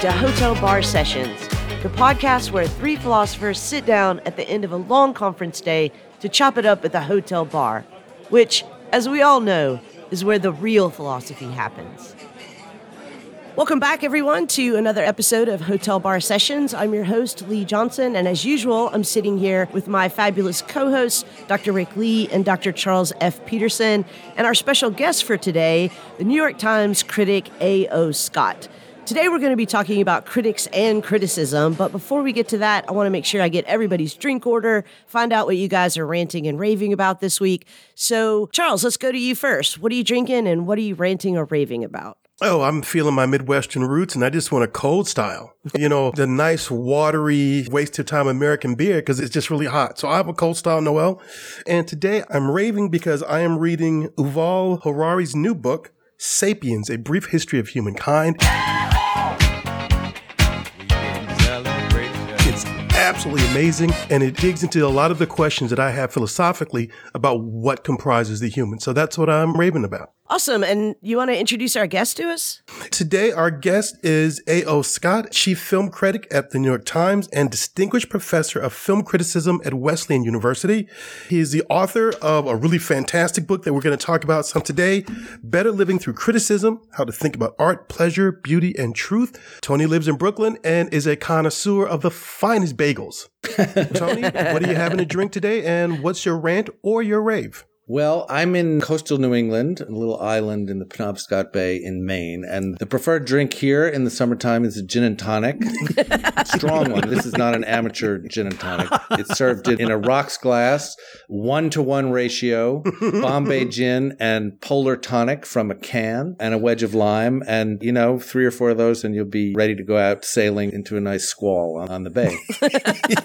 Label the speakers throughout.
Speaker 1: to Hotel Bar Sessions, the podcast where three philosophers sit down at the end of a long conference day to chop it up at the hotel bar, which, as we all know, is where the real philosophy happens. Welcome back, everyone, to another episode of Hotel Bar Sessions. I'm your host, Lee Johnson, and as usual, I'm sitting here with my fabulous co hosts, Dr. Rick Lee and Dr. Charles F. Peterson, and our special guest for today, the New York Times critic A.O. Scott. Today, we're going to be talking about critics and criticism. But before we get to that, I want to make sure I get everybody's drink order, find out what you guys are ranting and raving about this week. So, Charles, let's go to you first. What are you drinking and what are you ranting or raving about?
Speaker 2: Oh, I'm feeling my Midwestern roots and I just want a cold style. You know, the nice, watery, waste of time American beer because it's just really hot. So I have a cold style Noel. And today I'm raving because I am reading Yuval Harari's new book, Sapiens, A Brief History of Humankind. Absolutely amazing and it digs into a lot of the questions that I have philosophically about what comprises the human. So that's what I'm raving about.
Speaker 1: Awesome. And you want to introduce our guest to us?
Speaker 2: Today, our guest is A.O. Scott, chief film critic at the New York Times and distinguished professor of film criticism at Wesleyan University. He is the author of a really fantastic book that we're going to talk about some today, Better Living Through Criticism, How to Think About Art, Pleasure, Beauty, and Truth. Tony lives in Brooklyn and is a connoisseur of the finest bagels. Tony, what are you having to drink today and what's your rant or your rave?
Speaker 3: Well, I'm in coastal New England, a little island in the Penobscot Bay in Maine, and the preferred drink here in the summertime is a gin and tonic. Strong one. This is not an amateur gin and tonic. It's served in a rocks glass, one to one ratio, Bombay gin and polar tonic from a can, and a wedge of lime, and you know, three or four of those, and you'll be ready to go out sailing into a nice squall on, on the bay.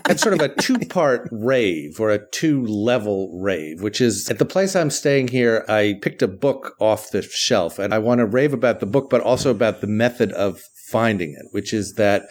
Speaker 3: it's sort of a two part rave or a two level rave, which is at the place I'm staying here, I picked a book off the shelf and I want to rave about the book, but also about the method of finding it, which is that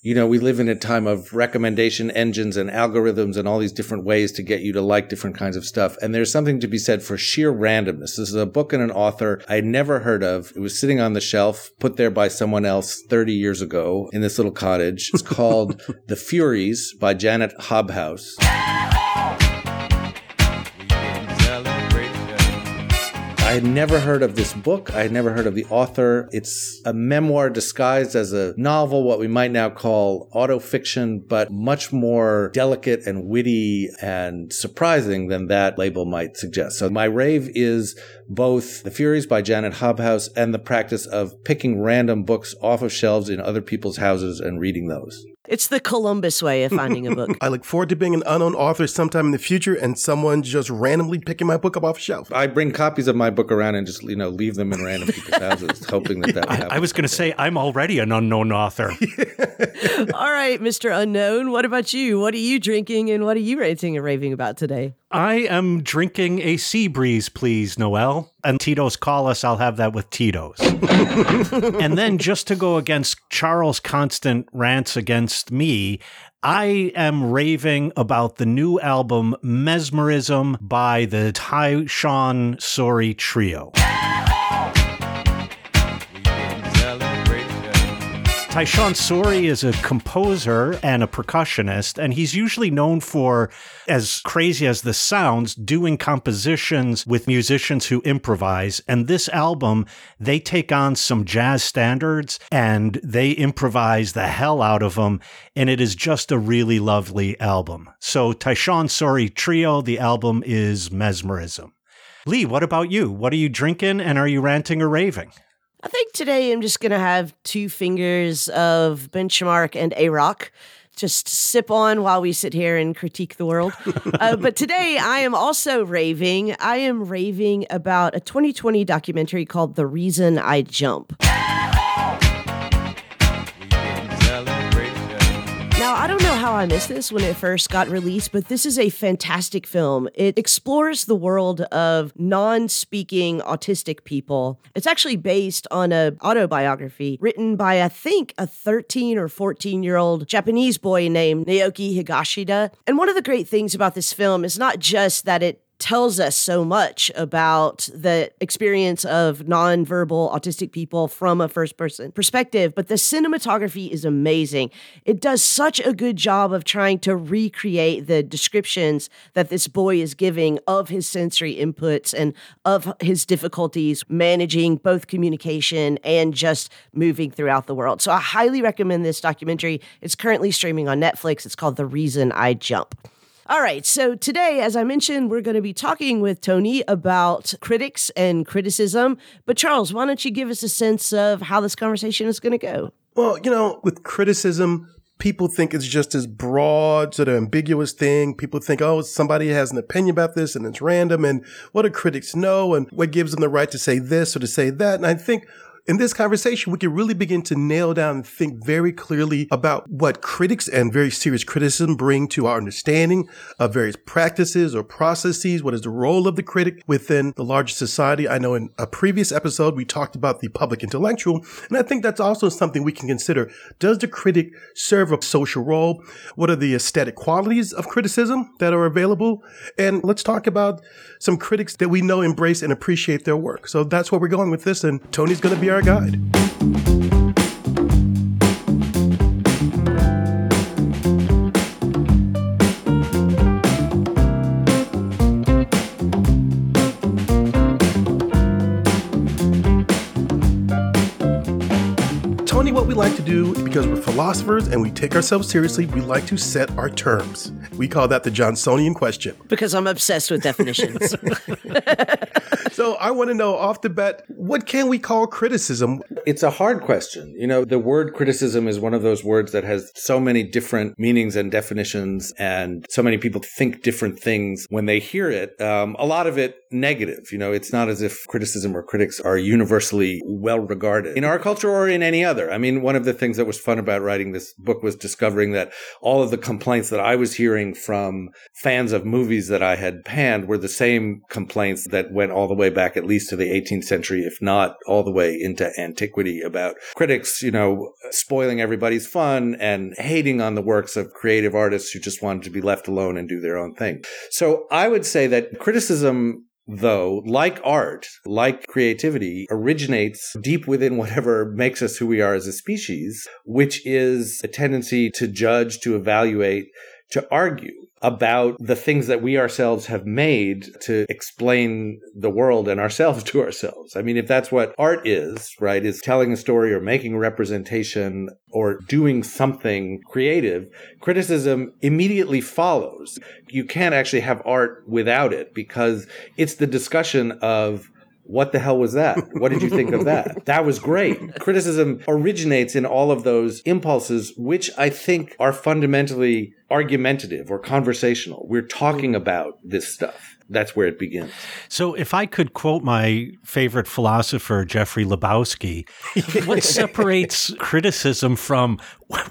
Speaker 3: you know, we live in a time of recommendation engines and algorithms and all these different ways to get you to like different kinds of stuff. And there's something to be said for sheer randomness. This is a book and an author I would never heard of. It was sitting on the shelf, put there by someone else 30 years ago in this little cottage. It's called The Furies by Janet Hobhouse. I had never heard of this book. I had never heard of the author. It's a memoir disguised as a novel, what we might now call autofiction, but much more delicate and witty and surprising than that label might suggest. So my rave is both The Furies by Janet Hobhouse and the practice of picking random books off of shelves in other people's houses and reading those.
Speaker 1: It's the Columbus way of finding a book.
Speaker 2: I look forward to being an unknown author sometime in the future and someone just randomly picking my book up off a shelf.
Speaker 3: I bring copies of my book around and just, you know, leave them in random people's houses, hoping that that would happen.
Speaker 4: I, I was going to say, I'm already an unknown author.
Speaker 1: All right, Mr. Unknown, what about you? What are you drinking and what are you ranting and raving about today?
Speaker 4: I am drinking a sea breeze, please, Noel. And Tito's call us, I'll have that with Tito's. and then just to go against Charles' constant rants against me, I am raving about the new album Mesmerism by the Tyshawn Sorey Trio. Tyshawn Sorey is a composer and a percussionist, and he's usually known for, as crazy as this sounds, doing compositions with musicians who improvise. And this album, they take on some jazz standards and they improvise the hell out of them. And it is just a really lovely album. So, Tyshawn Sorey Trio, the album is Mesmerism. Lee, what about you? What are you drinking and are you ranting or raving?
Speaker 1: I think today I'm just going to have two fingers of benchmark and a rock. Just sip on while we sit here and critique the world. uh, but today I am also raving. I am raving about a 2020 documentary called The Reason I Jump. I don't know how I missed this when it first got released, but this is a fantastic film. It explores the world of non-speaking autistic people. It's actually based on an autobiography written by I think a 13 or 14-year-old Japanese boy named Naoki Higashida. And one of the great things about this film is not just that it tells us so much about the experience of nonverbal autistic people from a first person perspective. But the cinematography is amazing. It does such a good job of trying to recreate the descriptions that this boy is giving of his sensory inputs and of his difficulties managing both communication and just moving throughout the world. So I highly recommend this documentary. It's currently streaming on Netflix. It's called The Reason I Jump. All right. So today, as I mentioned, we're going to be talking with Tony about critics and criticism. But Charles, why don't you give us a sense of how this conversation is going to go?
Speaker 2: Well, you know, with criticism, people think it's just this broad, sort of ambiguous thing. People think, oh, somebody has an opinion about this and it's random. And what do critics know? And what gives them the right to say this or to say that? And I think in this conversation, we can really begin to nail down and think very clearly about what critics and very serious criticism bring to our understanding of various practices or processes. What is the role of the critic within the larger society? I know in a previous episode, we talked about the public intellectual, and I think that's also something we can consider. Does the critic serve a social role? What are the aesthetic qualities of criticism that are available? And let's talk about some critics that we know embrace and appreciate their work. So that's where we're going with this, and Tony's going to be our guide. We like to do, because we're philosophers and we take ourselves seriously, we like to set our terms. We call that the Johnsonian question.
Speaker 1: Because I'm obsessed with definitions.
Speaker 2: So I want to know off the bat, what can we call criticism?
Speaker 3: It's a hard question. You know, the word criticism is one of those words that has so many different meanings and definitions, and so many people think different things when they hear it. Um, a lot of it negative. You know, it's not as if criticism or critics are universally well regarded in our culture or in any other. I mean, one of the things that was fun about writing this book was discovering that all of the complaints that I was hearing from fans of movies that I had panned were the same complaints that went all the way back at least to the 18th century, if not all the way into antiquity about critics, you know, spoiling everybody's fun and hating on the works of creative artists who just wanted to be left alone and do their own thing. So I would say that criticism though, like art, like creativity, originates deep within whatever makes us who we are as a species, which is a tendency to judge, to evaluate, to argue about the things that we ourselves have made to explain the world and ourselves to ourselves. I mean, if that's what art is, right, is telling a story or making a representation or doing something creative, criticism immediately follows. You can't actually have art without it because it's the discussion of what the hell was that? What did you think of that? That was great. Criticism originates in all of those impulses, which I think are fundamentally argumentative or conversational. We're talking hmm. about this stuff. That's where it begins.
Speaker 4: So, if I could quote my favorite philosopher, Jeffrey Lebowski, what separates criticism from,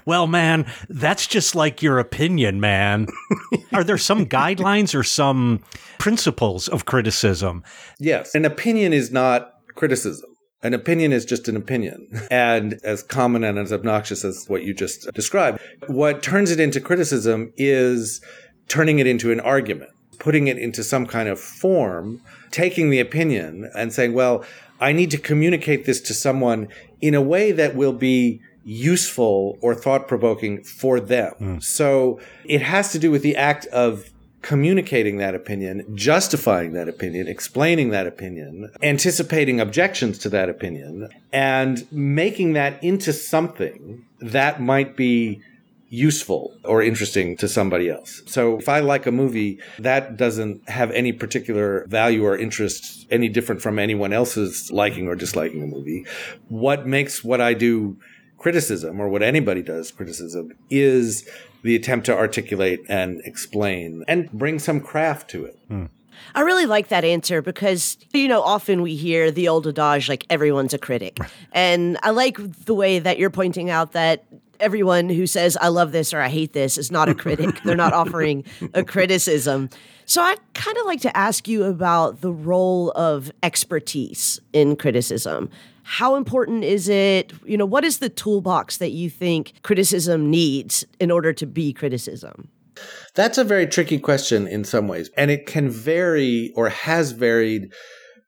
Speaker 4: well, man, that's just like your opinion, man? Are there some guidelines or some principles of criticism?
Speaker 3: Yes. An opinion is not criticism. An opinion is just an opinion. And as common and as obnoxious as what you just described, what turns it into criticism is turning it into an argument putting it into some kind of form, taking the opinion and saying, well, I need to communicate this to someone in a way that will be useful or thought provoking for them. Mm. So it has to do with the act of communicating that opinion, justifying that opinion, explaining that opinion, anticipating objections to that opinion, and making that into something that might be useful or interesting to somebody else. So if I like a movie, that doesn't have any particular value or interest any different from anyone else's liking or disliking a movie. What makes what I do criticism or what anybody does criticism is the attempt to articulate and explain and bring some craft to it. Hmm.
Speaker 1: I really like that answer because, you know, often we hear the old adage like everyone's a critic. And I like the way that you're pointing out that everyone who says I love this or I hate this is not a critic. They're not offering a criticism. So I kind of like to ask you about the role of expertise in criticism. How important is it? You know, what is the toolbox that you think criticism needs in order to be criticism?
Speaker 3: That's a very tricky question in some ways. And it can vary or has varied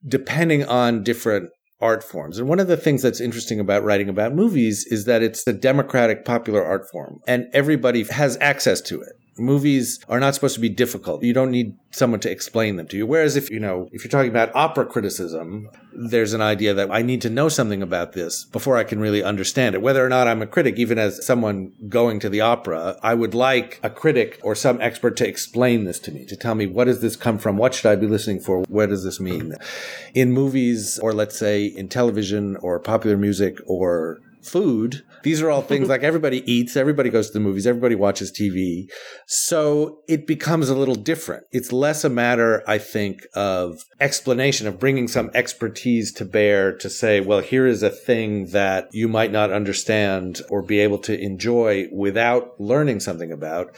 Speaker 3: depending on different art forms. And one of the things that's interesting about writing about movies is that it's a democratic popular art form and everybody has access to it. Movies are not supposed to be difficult. You don't need someone to explain them to you. Whereas if, you know, if you're talking about opera criticism, there's an idea that I need to know something about this before I can really understand it. Whether or not I'm a critic, even as someone going to the opera, I would like a critic or some expert to explain this to me, to tell me what does this come from? What should I be listening for? What does this mean? In movies, or let's say in television or popular music or food. These are all things like everybody eats, everybody goes to the movies, everybody watches TV. So it becomes a little different. It's less a matter, I think, of explanation, of bringing some expertise to bear to say, well, here is a thing that you might not understand or be able to enjoy without learning something about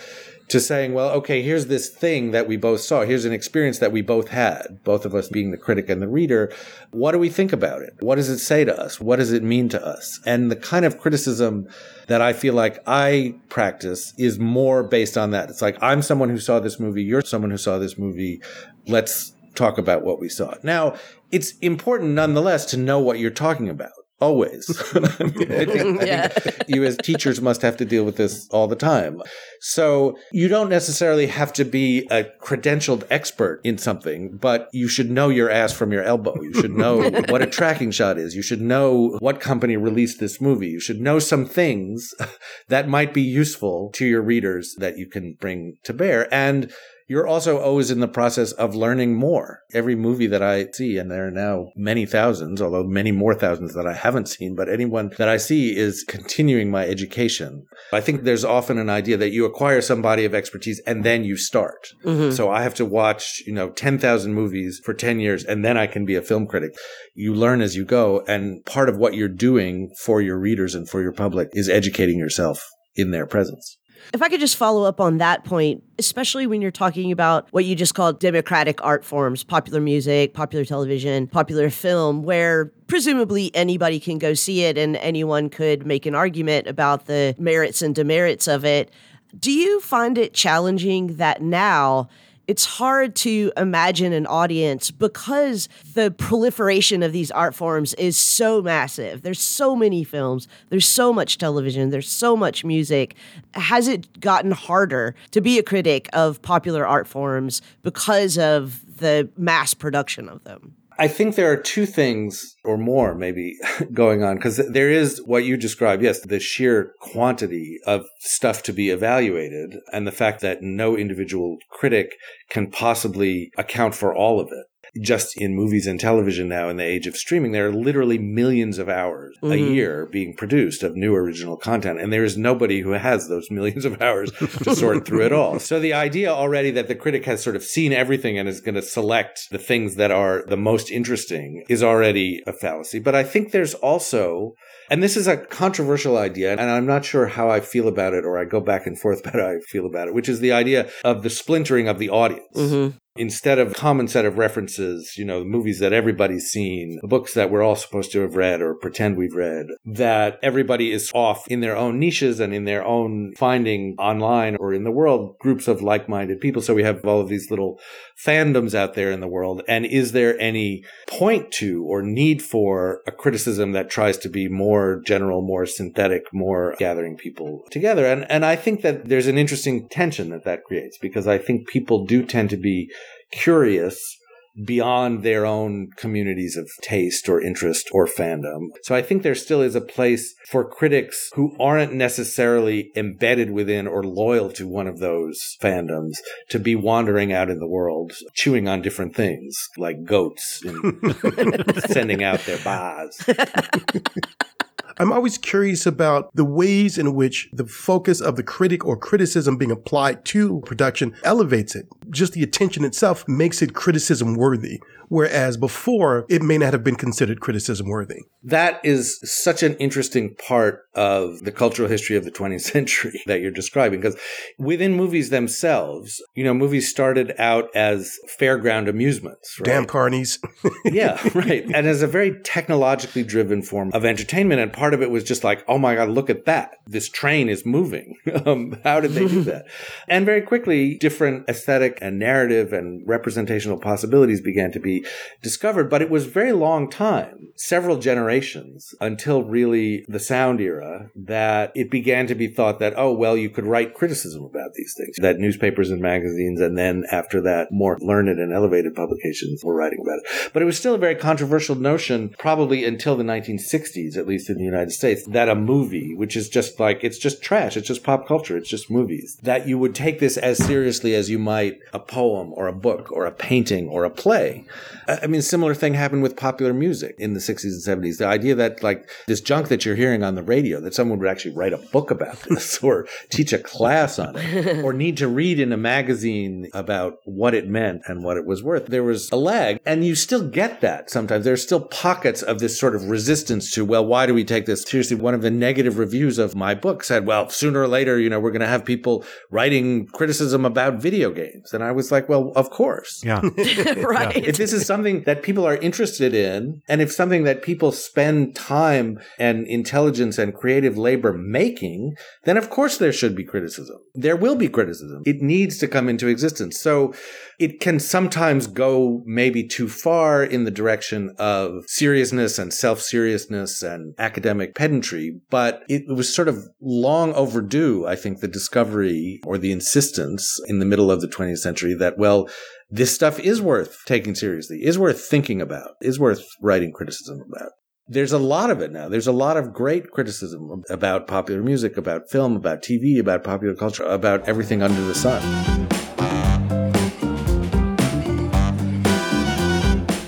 Speaker 3: to saying, well, okay, here's this thing that we both saw. Here's an experience that we both had, both of us being the critic and the reader. What do we think about it? What does it say to us? What does it mean to us? And the kind of criticism that I feel like I practice is more based on that. It's like, I'm someone who saw this movie. You're someone who saw this movie. Let's talk about what we saw. Now, it's important nonetheless to know what you're talking about. Always. I, mean, I, think, yeah. I think you as teachers must have to deal with this all the time. So you don't necessarily have to be a credentialed expert in something, but you should know your ass from your elbow. You should know what a tracking shot is. You should know what company released this movie. You should know some things that might be useful to your readers that you can bring to bear. And you're also always in the process of learning more. Every movie that I see, and there are now many thousands, although many more thousands that I haven't seen, but anyone that I see is continuing my education. I think there's often an idea that you acquire some body of expertise and then you start. Mm-hmm. So I have to watch, you know, 10,000 movies for 10 years and then I can be a film critic. You learn as you go. And part of what you're doing for your readers and for your public is educating yourself in their presence.
Speaker 1: If I could just follow up on that point, especially when you're talking about what you just called democratic art forms, popular music, popular television, popular film, where presumably anybody can go see it and anyone could make an argument about the merits and demerits of it. Do you find it challenging that now it's hard to imagine an audience because the proliferation of these art forms is so massive. There's so many films, there's so much television, there's so much music. Has it gotten harder to be a critic of popular art forms because of the mass production of them?
Speaker 3: I think there are two things or more maybe going on because there is what you described. Yes, the sheer quantity of stuff to be evaluated and the fact that no individual critic can possibly account for all of it just in movies and television now in the age of streaming, there are literally millions of hours mm-hmm. a year being produced of new original content. And there is nobody who has those millions of hours to sort through it all. So the idea already that the critic has sort of seen everything and is going to select the things that are the most interesting is already a fallacy. But I think there's also and this is a controversial idea, and I'm not sure how I feel about it, or I go back and forth about how I feel about it, which is the idea of the splintering of the audience. Mm-hmm instead of common set of references, you know, movies that everybody's seen, the books that we're all supposed to have read or pretend we've read, that everybody is off in their own niches and in their own finding online or in the world groups of like-minded people. So we have all of these little fandoms out there in the world. And is there any point to or need for a criticism that tries to be more general, more synthetic, more gathering people together? And, and I think that there's an interesting tension that that creates because I think people do tend to be curious beyond their own communities of taste or interest or fandom. So I think there still is a place for critics who aren't necessarily embedded within or loyal to one of those fandoms to be wandering out in the world, chewing on different things like goats and sending out their bars.
Speaker 2: I'm always curious about the ways in which the focus of the critic or criticism being applied to production elevates it. just the attention itself makes it criticism worthy. Whereas before, it may not have been considered criticism worthy.
Speaker 3: That is such an interesting part of the cultural history of the 20th century that you're describing. Because within movies themselves, you know, movies started out as fairground amusements. Right?
Speaker 2: Damn carnies.
Speaker 3: yeah, right. And as a very technologically driven form of entertainment. And part of it was just like, oh my God, look at that. This train is moving. um, how did they do that? and very quickly, different aesthetic and narrative and representational possibilities began to be discovered. But it was very long time, several generations, until really the sound era, that it began to be thought that, oh, well, you could write criticism about these things. That newspapers and magazines, and then after that, more learned and elevated publications were writing about it. But it was still a very controversial notion, probably until the 1960s, at least in the United States, that a movie, which is just like, it's just trash, it's just pop culture, it's just movies, that you would take this as seriously as you might a poem or a book or a painting or a play. I mean, similar thing happened with popular music in the 60s and 70s. The idea that like this junk that you're hearing on the radio, that someone would actually write a book about this or teach a class on it or need to read in a magazine about what it meant and what it was worth. There was a lag and you still get that sometimes. There's still pockets of this sort of resistance to, well, why do we take this seriously? One of the negative reviews of my book said, well, sooner or later, you know, we're going to have people writing criticism about video games. And I was like, well, of course.
Speaker 4: Yeah.
Speaker 1: right.
Speaker 3: If this is something that people are interested in, and if something that people spend time and intelligence and creative labor making, then of course there should be criticism. There will be criticism. It needs to come into existence. So it can sometimes go maybe too far in the direction of seriousness and self-seriousness and academic pedantry, but it was sort of long overdue, I think, the discovery or the insistence in the middle of the 20th century that, well, this stuff is worth taking seriously, is worth thinking about, is worth writing criticism about. There's a lot of it now. There's a lot of great criticism about popular music, about film, about TV, about popular culture, about everything under the sun.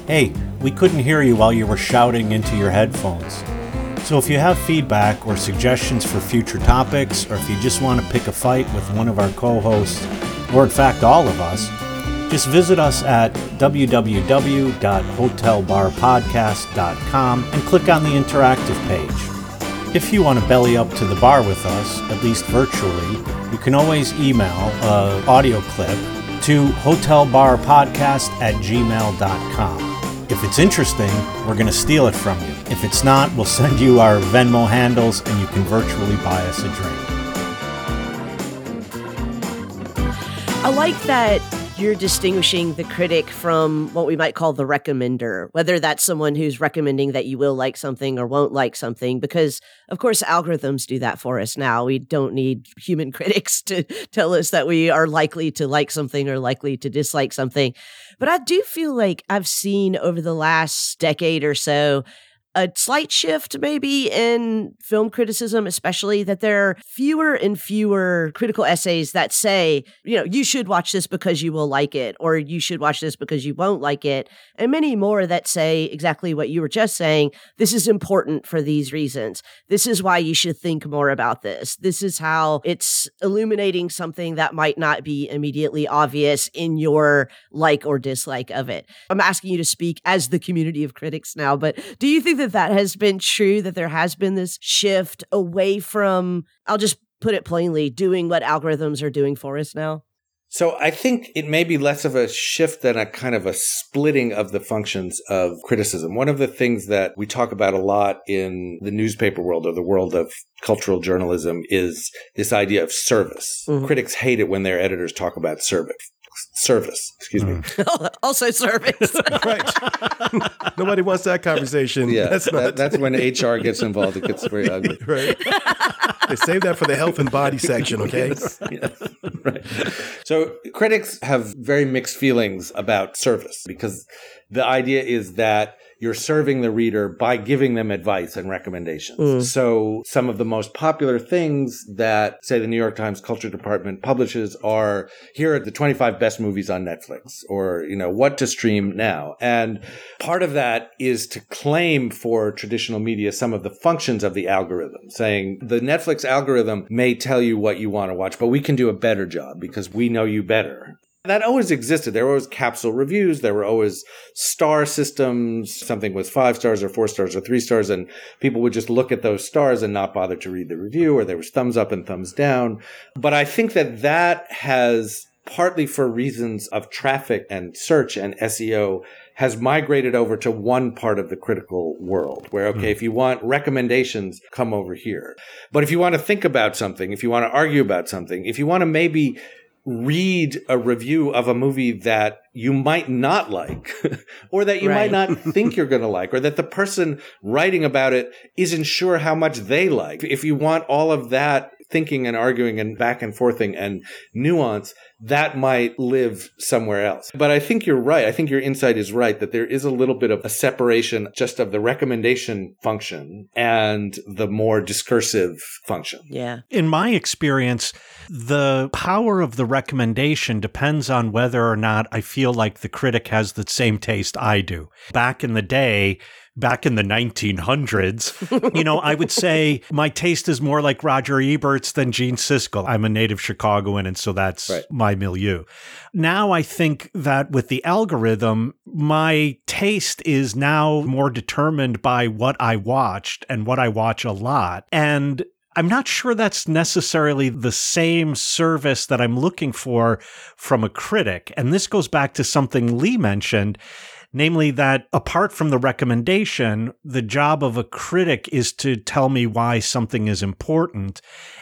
Speaker 4: Hey, we couldn't hear you while you were shouting into your headphones. So if you have feedback or suggestions for future topics, or if you just want to pick a fight with one of our co hosts, or in fact all of us, just visit us at www.hotelbarpodcast.com and click on the interactive page. If you want to belly up to the bar with us, at least virtually, you can always email an audio clip to hotelbarpodcast at gmail.com. If it's interesting, we're going to steal it from you. If it's not, we'll send you our Venmo handles and you can virtually buy us a drink.
Speaker 1: I like that you're distinguishing the critic from what we might call the recommender, whether that's someone who's recommending that you will like something or won't like something, because of course algorithms do that for us now. We don't need human critics to tell us that we are likely to like something or likely to dislike something. But I do feel like I've seen over the last decade or so a slight shift maybe in film criticism especially that there are fewer and fewer critical essays that say you know you should watch this because you will like it or you should watch this because you won't like it and many more that say exactly what you were just saying this is important for these reasons. This is why you should think more about this. This is how it's illuminating something that might not be immediately obvious in your like or dislike of it. I'm asking you to speak as the community of critics now but do you think that that has been true, that there has been this shift away from, I'll just put it plainly, doing what algorithms are doing for us now?
Speaker 3: So I think it may be less of a shift than a kind of a splitting of the functions of criticism. One of the things that we talk about a lot in the newspaper world or the world of cultural journalism is this idea of service. Mm-hmm. Critics hate it when their editors talk about service service. Excuse me.
Speaker 1: Oh, also service.
Speaker 2: right. Nobody wants that conversation.
Speaker 3: Yeah, that's, not... that, that's when HR gets involved. It gets very ugly.
Speaker 2: Right. They save that for the health and body section. Okay.
Speaker 3: Yes, yes. Right. So critics have very mixed feelings about service because the idea is that you're serving the reader by giving them advice and recommendations. Mm. So some of the most popular things that say the New York Times culture department publishes are here are the 25 best movies on Netflix or, you know, what to stream now. And part of that is to claim for traditional media some of the functions of the algorithm, saying the Netflix algorithm may tell you what you want to watch, but we can do a better job because we know you better That always existed. There were always capsule reviews. There were always star systems. Something was five stars or four stars or three stars. And people would just look at those stars and not bother to read the review or there was thumbs up and thumbs down. But I think that that has partly for reasons of traffic and search and SEO has migrated over to one part of the critical world where, okay, mm. if you want recommendations, come over here. But if you want to think about something, if you want to argue about something, if you want to maybe read a review of a movie that you might not like or that you right. might not think you're going to like or that the person writing about it isn't sure how much they like. If you want all of that thinking and arguing and back and forthing and nuance, that might live somewhere else. But I think you're right. I think your insight is right that there is a little bit of a separation just of the recommendation function and the more discursive function.
Speaker 1: Yeah.
Speaker 4: In my experience, the power of the recommendation depends on whether or not I feel like the critic has the same taste I do. Back in the day, back in the 1900s, you know, I would say my taste is more like Roger Ebert's than Gene Siskel. I'm a native Chicagoan, and so that's right. my milieu. Now I think that with the algorithm, my taste is now more determined by what I watched and what I watch a lot. And I'm not sure that's necessarily the same service that I'm looking for from a critic. And this goes back to something Lee mentioned namely that apart from the recommendation, the job of a critic is to tell me why something is important.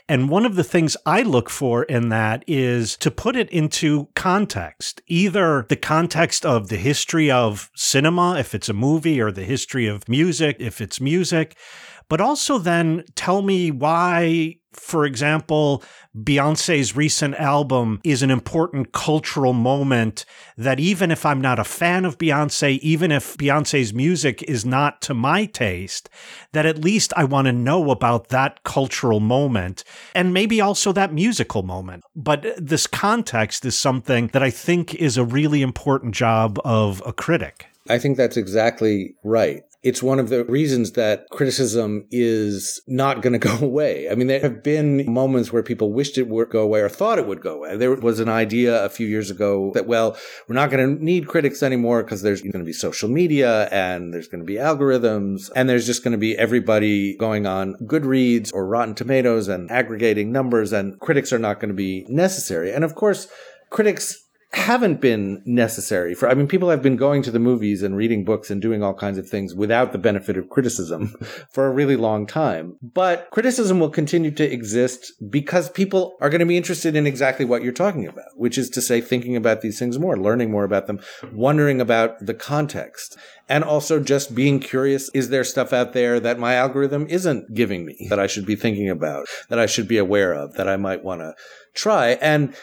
Speaker 4: And one of the things I look for in that is to put it into context, either the context of the history of cinema, if it's a movie, or the history of music, if it's music, but also then tell me why for example, Beyonce's recent album is an important cultural moment that even if I'm not a fan of Beyonce, even if Beyonce's music is not to my taste, that at least I want to know about that cultural moment and maybe also that musical moment. But this context is something that I think is a really important job of a critic.
Speaker 3: I think that's exactly right. It's one of the reasons that criticism is not going to go away. I mean, there have been moments where people wished it would go away or thought it would go away. There was an idea a few years ago that, well, we're not going to need critics anymore because there's going to be social media and there's going to be algorithms and there's just going to be everybody going on Goodreads or Rotten Tomatoes and aggregating numbers and critics are not going to be necessary. And of course, critics haven't been necessary for, I mean, people have been going to the movies and reading books and doing all kinds of things without the benefit of criticism for a really long time. But criticism will continue to exist because people are going to be interested in exactly what you're talking about, which is to say, thinking about these things more, learning more about them, wondering about the context, and also just being curious. Is there stuff out there that my algorithm isn't giving me that I should be thinking about, that I should be aware of, that I might want to try? And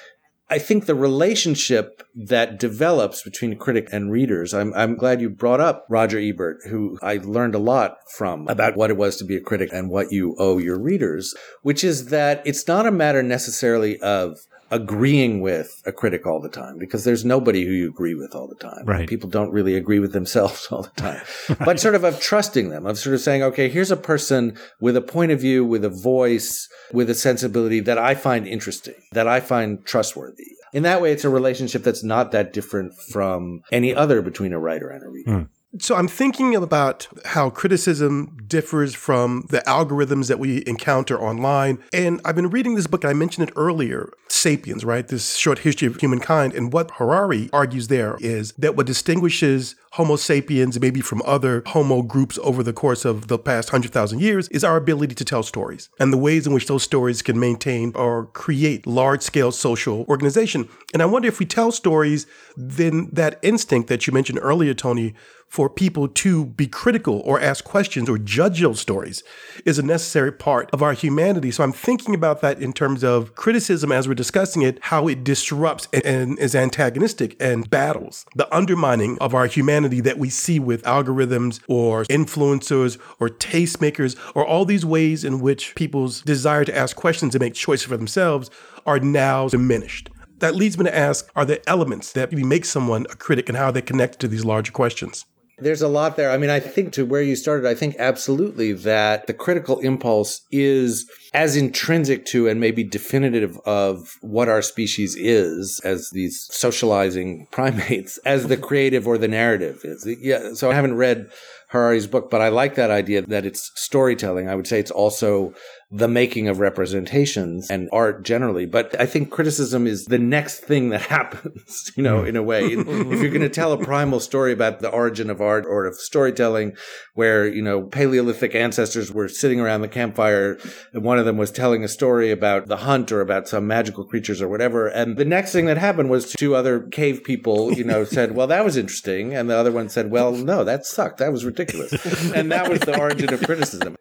Speaker 3: I think the relationship that develops between critic and readers, I'm, I'm glad you brought up Roger Ebert, who I learned a lot from about what it was to be a critic and what you owe your readers, which is that it's not a matter necessarily of agreeing with a critic all the time because there's nobody who you agree with all the time.
Speaker 4: Right.
Speaker 3: People don't really agree with themselves all the time. right. But sort of of trusting them, of sort of saying, okay, here's a person with a point of view, with a voice, with a sensibility that I find interesting, that I find trustworthy. In that way, it's a relationship that's not that different from any other between a writer and a reader. Mm.
Speaker 2: So I'm thinking about how criticism differs from the algorithms that we encounter online. And I've been reading this book, I mentioned it earlier, Sapiens, right? This short history of humankind. And what Harari argues there is that what distinguishes Homo sapiens, maybe from other Homo groups over the course of the past 100,000 years, is our ability to tell stories and the ways in which those stories can maintain or create large scale social organization. And I wonder if we tell stories, then that instinct that you mentioned earlier, Tony, for people to be critical or ask questions or judge those stories is a necessary part of our humanity. So I'm thinking about that in terms of criticism as we're discussing it, how it disrupts and is antagonistic and battles the undermining of our humanity that we see with algorithms or influencers or tastemakers or all these ways in which people's desire to ask questions and make choices for themselves are now diminished. That leads me to ask Are there elements that make someone a critic and how they connect to these larger questions?
Speaker 3: There's a lot there. I mean, I think to where you started, I think absolutely that the critical impulse is as intrinsic to and maybe definitive of what our species is as these socializing primates as the creative or the narrative is. Yeah. So I haven't read Harari's book, but I like that idea that it's storytelling. I would say it's also the making of representations and art generally. But I think criticism is the next thing that happens, you know, in a way. if you're going to tell a primal story about the origin of art or of storytelling, where, you know, Paleolithic ancestors were sitting around the campfire and one of them was telling a story about the hunt or about some magical creatures or whatever. And the next thing that happened was two other cave people, you know, said, well, that was interesting. And the other one said, well, no, that sucked. That was ridiculous. And that was the origin of criticism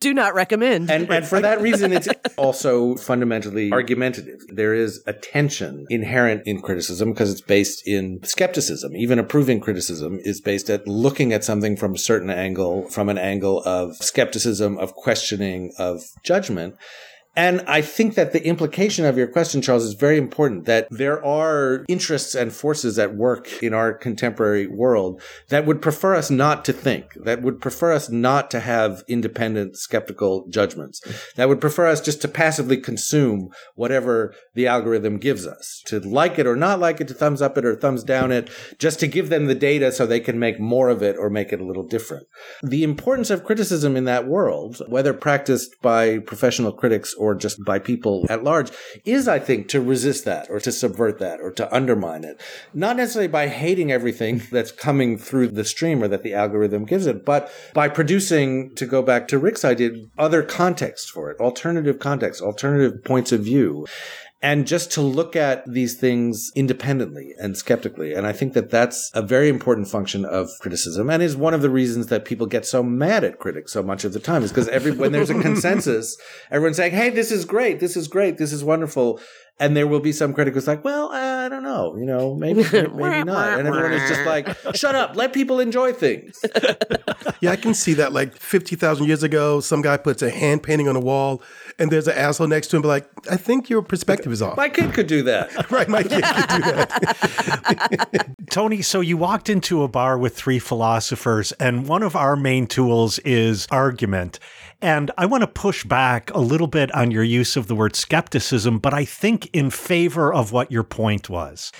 Speaker 1: do not recommend.
Speaker 3: And, and for that reason, it's also fundamentally argumentative. There is a tension inherent in criticism because it's based in skepticism. Even approving criticism is based at looking at something from a certain angle, from an angle of skepticism, of questioning, of judgment. And I think that the implication of your question, Charles, is very important that there are interests and forces at work in our contemporary world that would prefer us not to think, that would prefer us not to have independent skeptical judgments, that would prefer us just to passively consume whatever the algorithm gives us, to like it or not like it, to thumbs up it or thumbs down it, just to give them the data so they can make more of it or make it a little different. The importance of criticism in that world, whether practiced by professional critics or just by people at large is, I think, to resist that or to subvert that or to undermine it. Not necessarily by hating everything that's coming through the stream or that the algorithm gives it, but by producing, to go back to Rick's idea, other context for it, alternative context, alternative points of view and just to look at these things independently and skeptically. And I think that that's a very important function of criticism and is one of the reasons that people get so mad at critics so much of the time is because every, when there's a consensus, everyone's saying, Hey, this is great. This is great. This is wonderful. And there will be some critic who's like, well, I don't know, you know, maybe, maybe not. And everyone is just like, shut up, let people enjoy things.
Speaker 2: yeah, I can see that. Like 50,000 years ago, some guy puts a hand painting on a wall and there's an asshole next to him, like, I think your perspective is off.
Speaker 3: My kid could do that.
Speaker 2: right, my kid could do that.
Speaker 4: Tony, so you walked into a bar with three philosophers, and one of our main tools is argument. And I want to push back a little bit on your use of the word skepticism, but I think in favor of what your point was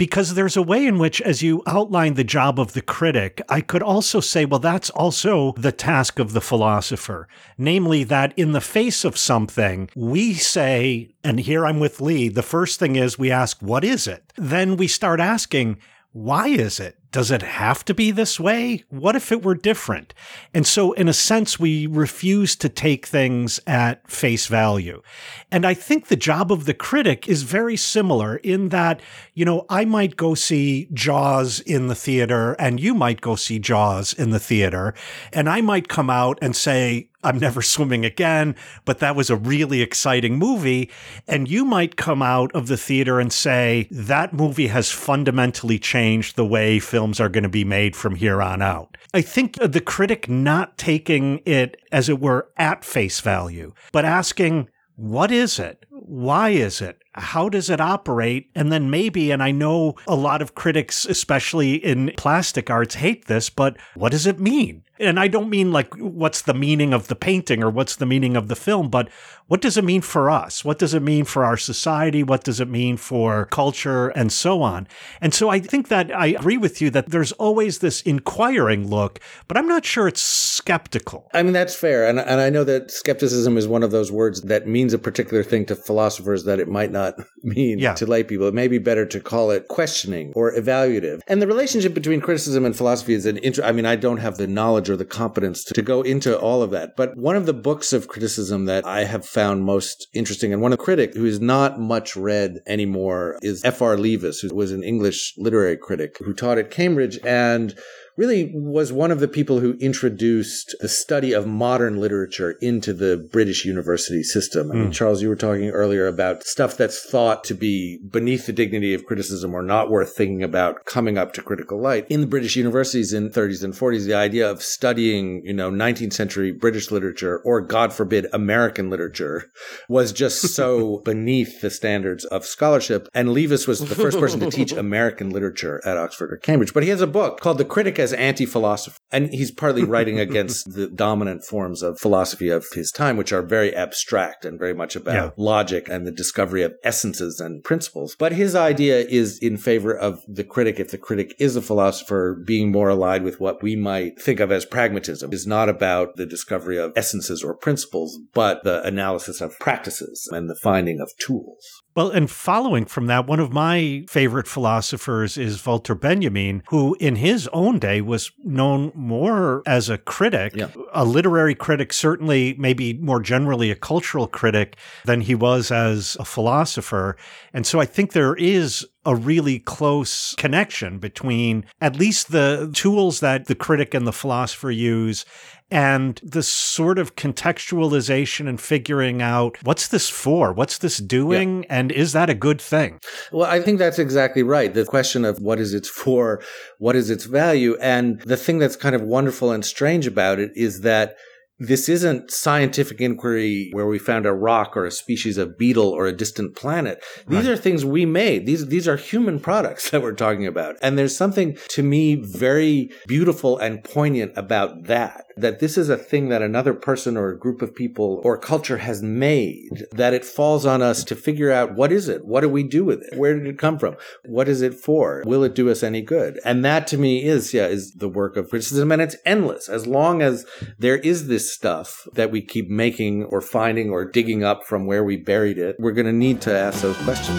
Speaker 4: because there's a way in which, as you outline the job of the critic, I could also say, well, that's also the task of the philosopher. Namely, that in the face of something, we say, and here I'm with Lee, the first thing is we ask, what is it? Then we start asking, why is it? Does it have to be this way? What if it were different? And so, in a sense, we refuse to take things at face value. And I think the job of the critic is very similar in that, you know, I might go see Jaws in the theater and you might go see Jaws in the theater. And I might come out and say, I'm never swimming again, but that was a really exciting movie. And you might come out of the theater and say, that movie has fundamentally changed the way films are going to be made from here on out. I think uh, the critic not taking it, as it were, at face value, but asking, what is it? Why is it? How does it operate? And then maybe, and I know a lot of critics, especially in plastic arts, hate this, but what does it mean? And I don't mean like what's the meaning of the painting or what's the meaning of the film, but what does it mean for us? What does it mean for our society? What does it mean for culture and so on? And so I think that I agree with you that there's always this inquiring look, but I'm not sure it's skeptical.
Speaker 3: I mean, that's fair. And, and I know that skepticism is one of those words that means a particular thing to philosophers that it might not mean yeah. to lay people. It may be better to call it questioning or evaluative. And the relationship between criticism and philosophy is an inter- I mean, I don't have the knowledge or the competence to, to go into all of that. But one of the books of criticism that I have found most interesting, and one of the critic who is not much read anymore, is F.R. Leavis, who was an English literary critic who taught at Cambridge. And really was one of the people who introduced the study of modern literature into the British university system. I mean, mm. Charles, you were talking earlier about stuff that's thought to be beneath the dignity of criticism or not worth thinking about coming up to critical light. In the British universities in 30s and 40s, the idea of studying, you know, 19th century British literature or God forbid American literature was just so beneath the standards of scholarship. And Leavis was the first person to teach American literature at Oxford or Cambridge. But he has a book called The Critic as as anti-philosopher. And he's partly writing against the dominant forms of philosophy of his time, which are very abstract and very much about
Speaker 4: Yeah.
Speaker 3: logic and the discovery of essences and principles. But his idea is in favor of the critic, if the critic is a philosopher, being more allied with what we might think of as pragmatism, is not about the discovery of essences or principles, but the analysis of practices and the finding of tools.
Speaker 4: Well, and following from that, one of my favorite philosophers is Walter Benjamin, who in his own day was known more as a critic,
Speaker 3: Yeah.
Speaker 4: a literary critic, certainly, maybe more generally a cultural critic than he was as a philosopher. And so I think there is a really close connection between at least the tools that the critic and the philosopher use and the sort of contextualization and figuring out what's this for? What's this doing? And is that a good thing?
Speaker 3: Well, I think that's exactly right. The question of what is it for, what is its value, and the thing that's kind of wonderful and strange about it is that this isn't scientific inquiry where we found a rock or a species of beetle or a distant planet. These are things we made. These these are human products that we're talking about. And there's something to me very beautiful and poignant about that. That this is a thing that another person or a group of people or culture has made that it falls on us to figure out what is it? What do we do with it? Where did it come from? What is it for? Will it do us any good? And that to me is, yeah, is the work of criticism and it's endless. As long as there is this stuff that we keep making or finding or digging up from where we buried it, we're going to need to ask those questions.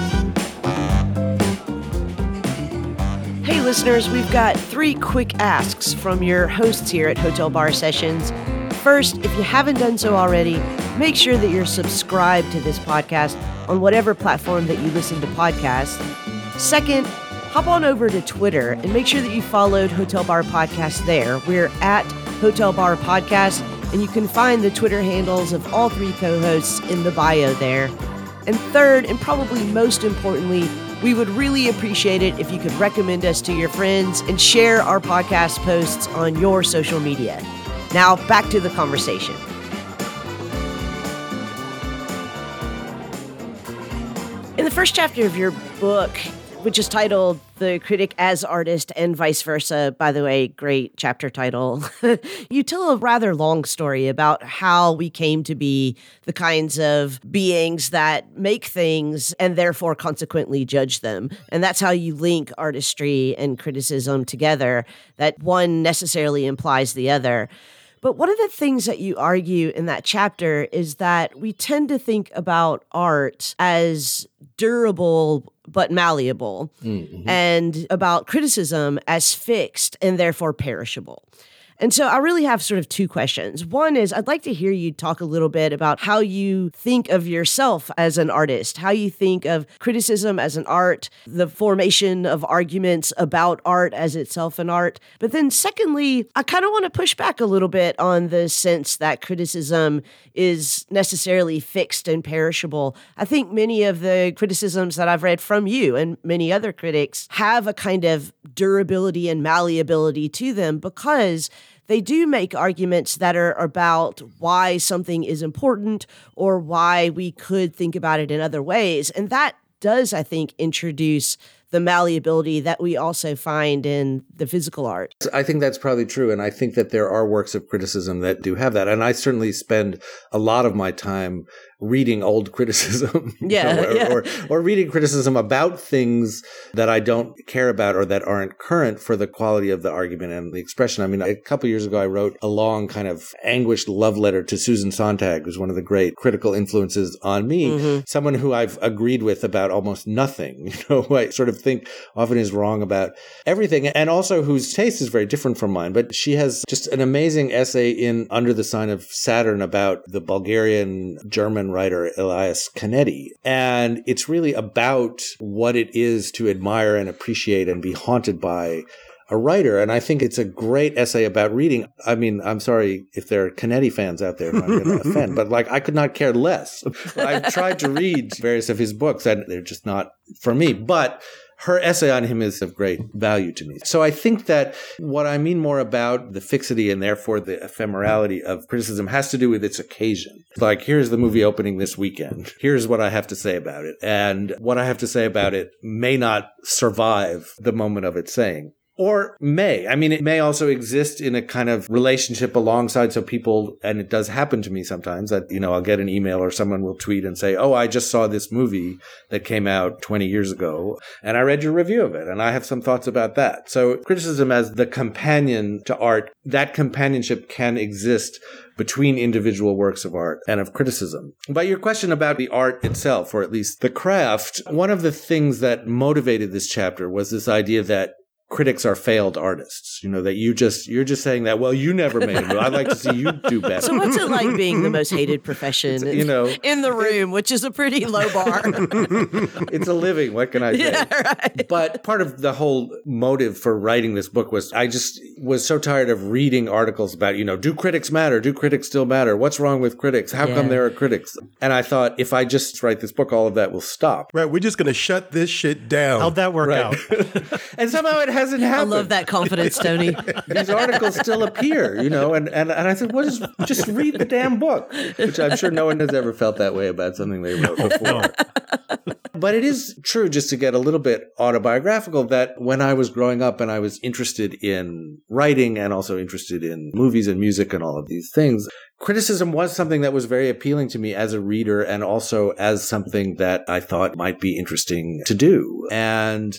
Speaker 1: Hey, listeners, we've got three quick asks from your hosts here at Hotel Bar Sessions. First, if you haven't done so already, make sure that you're subscribed to this podcast on whatever platform that you listen to podcasts. Second, hop on over to Twitter and make sure that you followed Hotel Bar Podcast there. We're at Hotel Bar Podcast, and you can find the Twitter handles of all three co hosts in the bio there. And third, and probably most importantly, we would really appreciate it if you could recommend us to your friends and share our podcast posts on your social media. Now, back to the conversation. In the first chapter of your book, which is titled The Critic as Artist and Vice Versa, by the way, great chapter title, you tell a rather long story about how we came to be the kinds of beings that make things and therefore consequently judge them. And that's how you link artistry and criticism together, that one necessarily implies the other. But one of the things that you argue in that chapter is that we tend to think about art as durable but malleable mm-hmm. and about criticism as fixed and therefore perishable. And so I really have sort of two questions. One is I'd like to hear you talk a little bit about how you think of yourself as an artist, how you think of criticism as an art, the formation of arguments about art as itself an art. But then secondly, I kind of want to push back a little bit on the sense that criticism is necessarily fixed and perishable. I think many of the criticisms that I've read from you and many other critics have a kind of durability and malleability to them because they do make arguments that are about why something is important or why we could think about it in other ways. And that does, I think, introduce the malleability that we also find in the physical art.
Speaker 3: I think that's probably true. And I think that there are works of criticism that do have that. And I certainly spend a lot of my time reading old criticism.
Speaker 1: Yeah,
Speaker 3: know, or,
Speaker 1: yeah.
Speaker 3: Or, or reading criticism about things that I don't care about or that aren't current for the quality of the argument and the expression. I mean, a couple years ago, I wrote a long kind of anguished love letter to Susan Sontag, who's one of the great critical influences on me,
Speaker 1: Mm-hmm.
Speaker 3: someone who I've agreed with about almost nothing, you know, who I sort of think often is wrong about everything and also whose taste is very different from mine. But she has just an amazing essay in Under the Sign of Saturn about the Bulgarian German writer Elias Canetti. And it's really about what it is to admire and appreciate and be haunted by a writer. And I think it's a great essay about reading. I mean, I'm sorry if there are Canetti fans out there who I'm going to offend, but like I could not care less. I've tried to read various of his books and they're just not for me. But her essay on him is of great value to me. So I think that what I mean more about the fixity and therefore the ephemerality of criticism has to do with its occasion. Like, here's the movie opening this weekend. Here's what I have to say about it. And what I have to say about it may not survive the moment of its saying. Or may. I mean, it may also exist in a kind of relationship alongside. So people, and it does happen to me sometimes that, you know, I'll get an email or someone will tweet and say, Oh, I just saw this movie that came out 20 years ago and I read your review of it and I have some thoughts about that. So criticism as the companion to art, that companionship can exist between individual works of art and of criticism. But your question about the art itself, or at least the craft, one of the things that motivated this chapter was this idea that critics are failed artists. You know that you just you're just saying that. Well, you never made it. I'd like to see you do better.
Speaker 1: So what's it like being the most hated profession?
Speaker 3: you know,
Speaker 1: in the room, which is a pretty low bar.
Speaker 3: it's a living. What can I say?
Speaker 1: Yeah, right.
Speaker 3: But part of the whole motive for writing this book was I just was so tired of reading articles about you know do critics matter? Do critics still matter? What's wrong with critics? How
Speaker 1: Yeah.
Speaker 3: come there are critics? And I thought if I just write this book, all of that will stop.
Speaker 2: Right, we're just going to shut this shit down.
Speaker 4: How'd that work
Speaker 3: Right.
Speaker 4: out?
Speaker 3: And somehow it hasn't
Speaker 1: I love that confidence, Tony.
Speaker 3: these articles still appear, you know, and, and, and I said, well, just, just read the damn book, which I'm sure no one has ever felt that way about something they wrote before. but it is true, just to get a little bit autobiographical, that when I was growing up and I was interested in writing and also interested in movies and music and all of these things, criticism was something that was very appealing to me as a reader and also as something that I thought might be interesting to do. And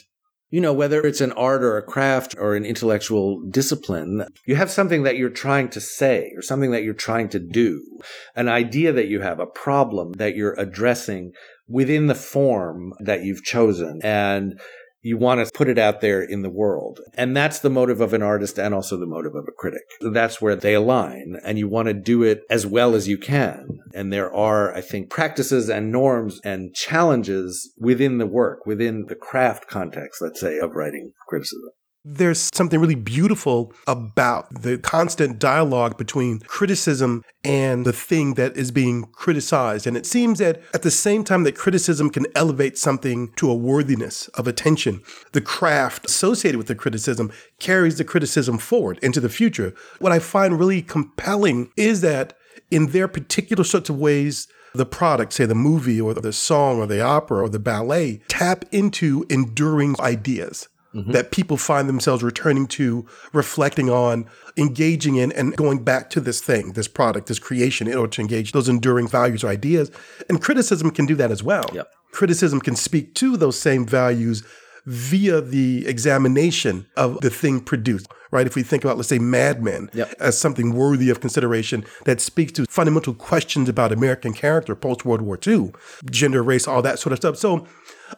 Speaker 3: you know, whether it's an art or a craft or an intellectual discipline, you have something that you're trying to say or something that you're trying to do, an idea that you have, a problem that you're addressing within the form that you've chosen. And you want to put it out there in the world. And that's the motive of an artist and also the motive of a critic. That's where they align and you want to do it as well as you can. And there are, I think, practices and norms and challenges within the work, within the craft context, let's say, of writing criticism.
Speaker 2: There's something really beautiful about the constant dialogue between criticism and the thing that is being criticized. And it seems that at the same time that criticism can elevate something to a worthiness of attention, the craft associated with the criticism carries the criticism forward into the future. What I find really compelling is that in their particular sorts of ways, the product, say the movie or the song or the opera or the ballet, tap into enduring ideas Mm-hmm. that people find themselves returning to, reflecting on, engaging in, and going back to this thing, this product, this creation, in order to engage those enduring values or ideas. And criticism can do that as well.
Speaker 3: Yep.
Speaker 2: Criticism can speak to those same values via the examination of the thing produced, right? If we think about, let's say, Mad Men
Speaker 3: Yep.
Speaker 2: as something worthy of consideration that speaks to fundamental questions about American character post World War II, gender, race, all that sort of stuff. So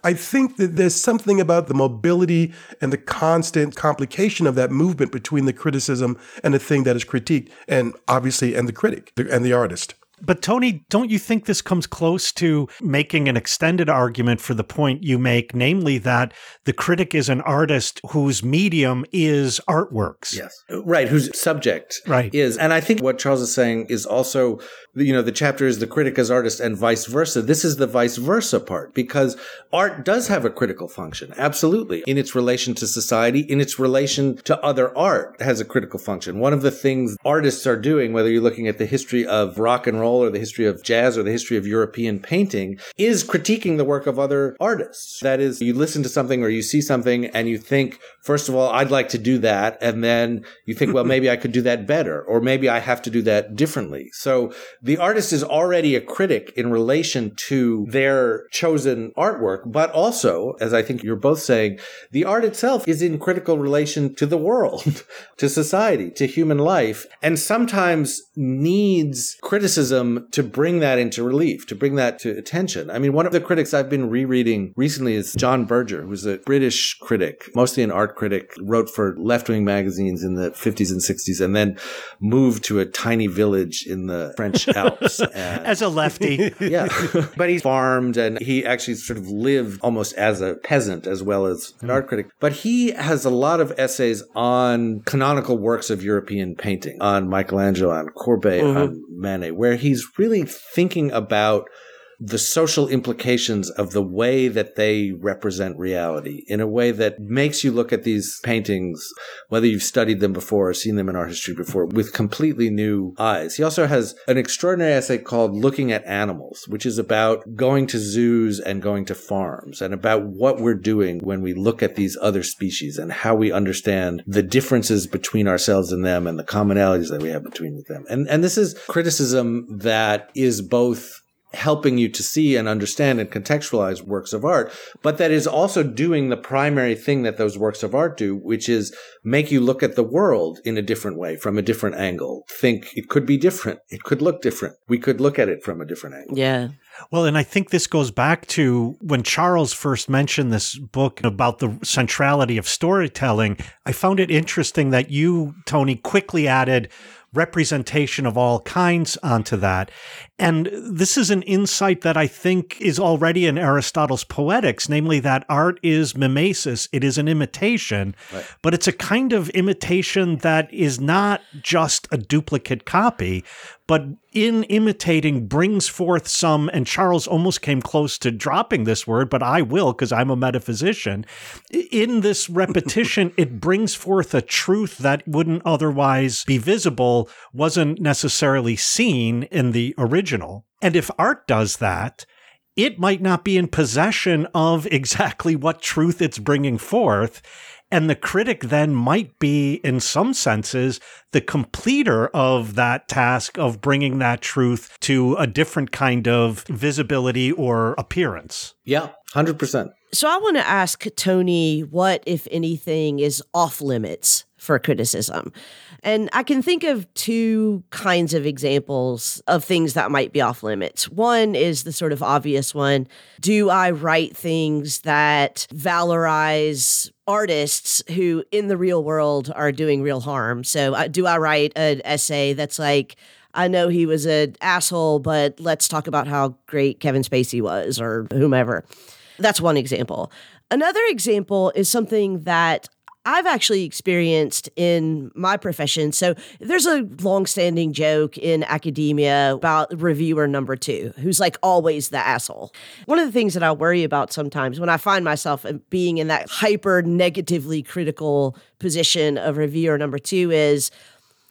Speaker 2: I think that there's something about the mobility and the constant complication of that movement between the criticism and the thing that is critiqued, and obviously, and the critic and the artist.
Speaker 4: But Tony, don't you think this comes close to making an extended argument for the point you make, namely that the critic is an artist whose medium is artworks?
Speaker 3: Yes. Right. Whose subject
Speaker 4: Right.
Speaker 3: is. And I think what Charles is saying is also, you know, the chapter is the critic as artist and vice versa. This is the vice versa part because art does have a critical function. Absolutely. In its relation to society, in its relation to other art has a critical function. One of the things artists are doing, whether you're looking at the history of rock and roll or the history of jazz or the history of European painting, is critiquing the work of other artists. That is, you listen to something or you see something and you think, first of all, I'd like to do that. And then you think, well, maybe I could do that better, or maybe I have to do that differently. So the artist is already a critic in relation to their chosen artwork, but also, as I think you're both saying, the art itself is in critical relation to the world, to society, to human life, and sometimes needs criticism to bring that into relief, to bring that to attention. I mean, one of the critics I've been rereading recently is John Berger, who's a British critic, mostly an art critic, wrote for left wing magazines in the 50s and 60s, and then moved to a tiny village in the French Alps.
Speaker 4: As a lefty,
Speaker 3: yeah. but he farmed and he actually sort of lived almost as a peasant as well as an art critic. But he has a lot of essays on canonical works of European painting, on Michelangelo, on Courbet, mm-hmm. on Manet, where he's really thinking about the social implications of the way that they represent reality in a way that makes you look at these paintings, whether you've studied them before or seen them in art history before, with completely new eyes. He also has an extraordinary essay called Looking at Animals, which is about going to zoos and going to farms and about what we're doing when we look at these other species and how we understand the differences between ourselves and them and the commonalities that we have between them. And, and this is criticism that is both helping you to see and understand and contextualize works of art, but that is also doing the primary thing that those works of art do, which is make you look at the world in a different way, from a different angle. Think it could be different. It could look different. We could look at it from a different angle.
Speaker 1: Yeah.
Speaker 4: Well, and I think this goes back to when Charles first mentioned this book about the centrality of storytelling. I found it interesting that you, Tony, quickly added representation of all kinds onto that. And this is an insight that I think is already in Aristotle's Poetics, namely that art is mimesis, it is an imitation, right. but it's a kind of imitation that is not just a duplicate copy, but in imitating brings forth some, and Charles almost came close to dropping this word, but I will because I'm a metaphysician. In this repetition, it brings forth a truth that wouldn't otherwise be visible, wasn't necessarily seen in the original. And if art does that, it might not be in possession of exactly what truth it's bringing forth. And the critic then might be, in some senses, the completer of that task of bringing that truth to a different kind of visibility or appearance.
Speaker 3: Yeah, 100%.
Speaker 1: So I want to ask Tony what, if anything, is off limits for criticism. And I can think of two kinds of examples of things that might be off limits. One is the sort of obvious one Do I write things that valorize artists who in the real world are doing real harm? So, uh, do I write an essay that's like, I know he was an asshole, but let's talk about how great Kevin Spacey was or whomever. That's one example. Another example is something that I've actually experienced in my profession. So there's a long-standing joke in academia about reviewer number two, who's like always the asshole. One of the things that I worry about sometimes when I find myself uh, being in that hyper negatively critical position of reviewer number two is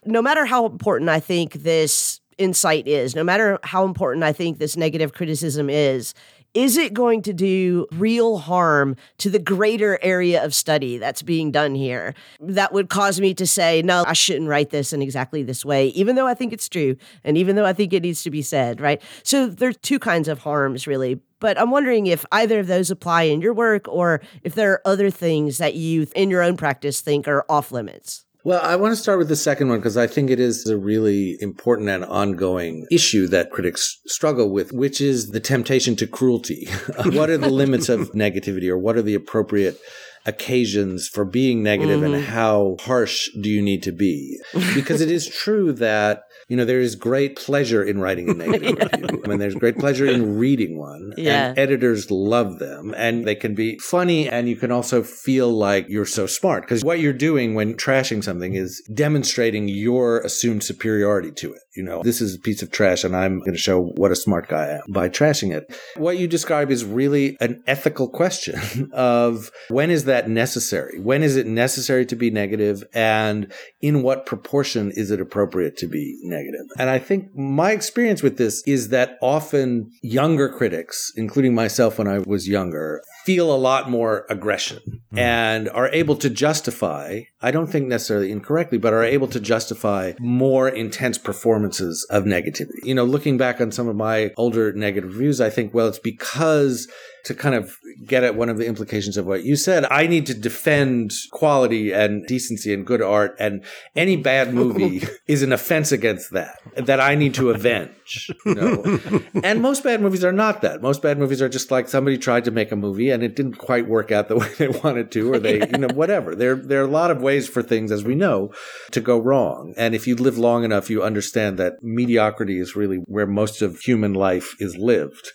Speaker 1: no matter how important I think this insight is, no matter how important I think this negative criticism is, is it going to do real harm to the greater area of study that's being done here that would cause me to say, no, I shouldn't write this in exactly this way, even though I think it's true and even though I think it needs to be said, right? So there's two kinds of harms, really. But I'm wondering if either of those apply in your work or if there are other things that you, in your own practice, think are off limits.
Speaker 3: Well, I want to start with the second one because I think it is a really important and ongoing issue that critics struggle with, which is the temptation to cruelty. what are the limits of negativity or what are the appropriate occasions for being negative mm-hmm. and how harsh do you need to be? Because it is true that you know, there is great pleasure in writing a negative yeah. review. I mean, there's great pleasure in reading one. Yeah. And editors love them and they can be funny and you can also feel like you're so smart because what you're doing when trashing something is demonstrating your assumed superiority to it. You know, this is a piece of trash and I'm going to show what a smart guy I am by trashing it. What you describe is really an ethical question of when is that necessary? When is it necessary to be negative? negative and in what proportion is it appropriate to be negative? And I think my experience with this is that often younger critics, including myself when I was younger, feel a lot more aggression mm. and are able to justify, I don't think necessarily incorrectly, but are able to justify more intense performances of negativity. You know, looking back on some of my older negative reviews, I think, well, it's because to kind of get at one of the implications of what you said, I need to defend quality and decency and good art, and any bad movie is an offense against that that I need to avenge. You know? and most bad movies are not that. Most bad movies are just like somebody tried to make a movie and it didn't quite work out the way they wanted to, or they, you know, whatever. There, there are a lot of ways for things, as we know, to go wrong. And if you live long enough, you understand that mediocrity is really where most of human life is lived,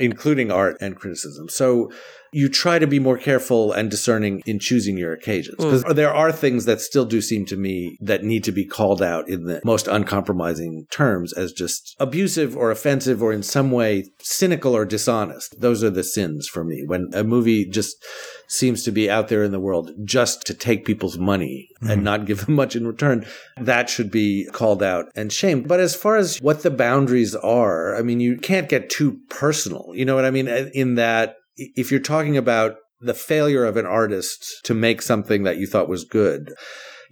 Speaker 3: including art art and criticism. So you try to be more careful and discerning in choosing your occasions. Because mm. there are things that still do seem to me that need to be called out in the most uncompromising terms as just abusive or offensive or in some way cynical or dishonest. Those are the sins for me. When a movie just seems to be out there in the world just to take people's money mm-hmm. and not give them much in return, that should be called out and shamed. But as far as what the boundaries are, I mean, you can't get too personal. You know what I mean? In that, if you're talking about the failure of an artist to make something that you thought was good,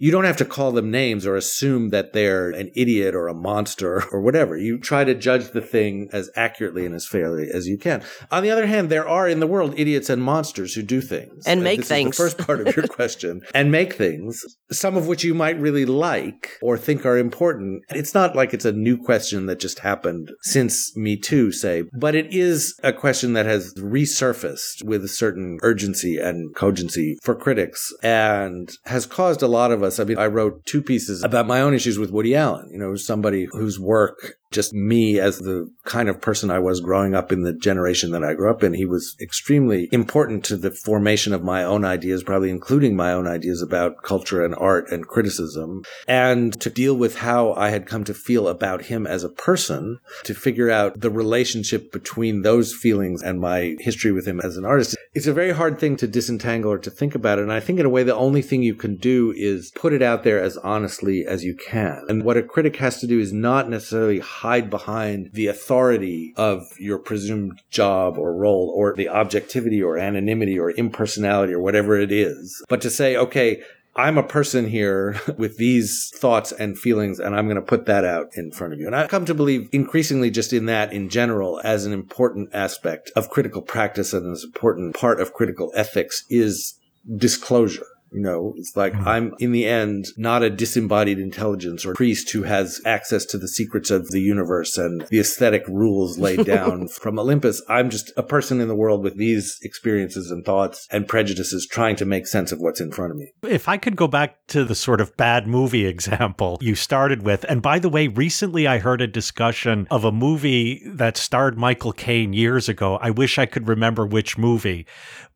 Speaker 3: you don't have to call them names or assume that they're an idiot or a monster or whatever. You try to judge the thing as accurately and as fairly as you can. On the other hand, there are in the world idiots and monsters who do things
Speaker 1: and make things.
Speaker 3: the first part of your question and make things, some of which you might really like or think are important. It's not like it's a new question that just happened since Me Too, say, but it is a question that has resurfaced with a certain urgency and cogency for critics and has caused a lot of us I mean, I wrote two pieces about my own issues with Woody Allen, you know, somebody whose work just me as the kind of person I was growing up in the generation that I grew up in. He was extremely important to the formation of my own ideas, probably including my own ideas about culture and art and criticism, and to deal with how I had come to feel about him as a person, to figure out the relationship between those feelings and my history with him as an artist. It's a very hard thing to disentangle or to think about it. And I think in a way, the only thing you can do is put it out there as honestly as you can. And what a critic has to do is not necessarily hide behind the authority of your presumed job or role or the objectivity or anonymity or impersonality or whatever it is, but to say, okay, I'm a person here with these thoughts and feelings, and I'm going to put that out in front of you. And I come to believe increasingly just in that in general as an important aspect of critical practice and as an important part of critical ethics is disclosure. You know, it's like mm-hmm. I'm in the end not a disembodied intelligence or priest who has access to the secrets of the universe and the aesthetic rules laid down from Olympus. I'm just a person in the world with these experiences and thoughts and prejudices trying to make sense of what's in front of me.
Speaker 4: If I could go back to the sort of bad movie example you started with, and by the way, recently I heard a discussion of a movie that starred Michael Caine years ago. I wish I could remember which movie,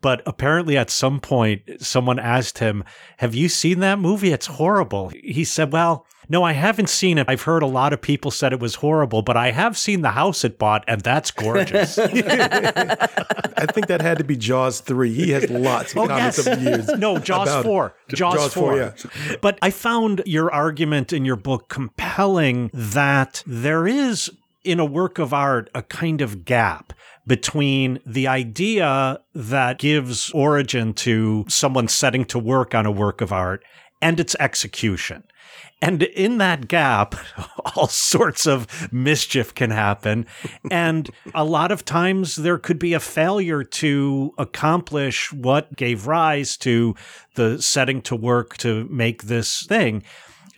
Speaker 4: but apparently at some point someone asked him, Have you seen that movie? It's horrible. He said, Well, no, I haven't seen it. I've heard a lot of people said it was horrible, but I have seen the house it bought, and that's gorgeous. I
Speaker 2: think that had to be Jaws 3. He has lots of oh, comments yes. of years.
Speaker 4: No, Jaws 4. Jaws, Jaws 4. 4 yeah. But I found your argument in your book compelling that there is in a work of art a kind of gap between the idea that gives origin to someone setting to work on a work of art and its execution. And in that gap, all sorts of mischief can happen. And a lot of times there could be a failure to accomplish what gave rise to the setting to work to make this thing.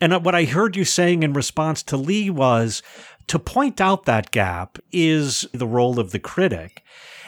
Speaker 4: And what I heard you saying in response to Lee was to point out that gap is the role of the critic.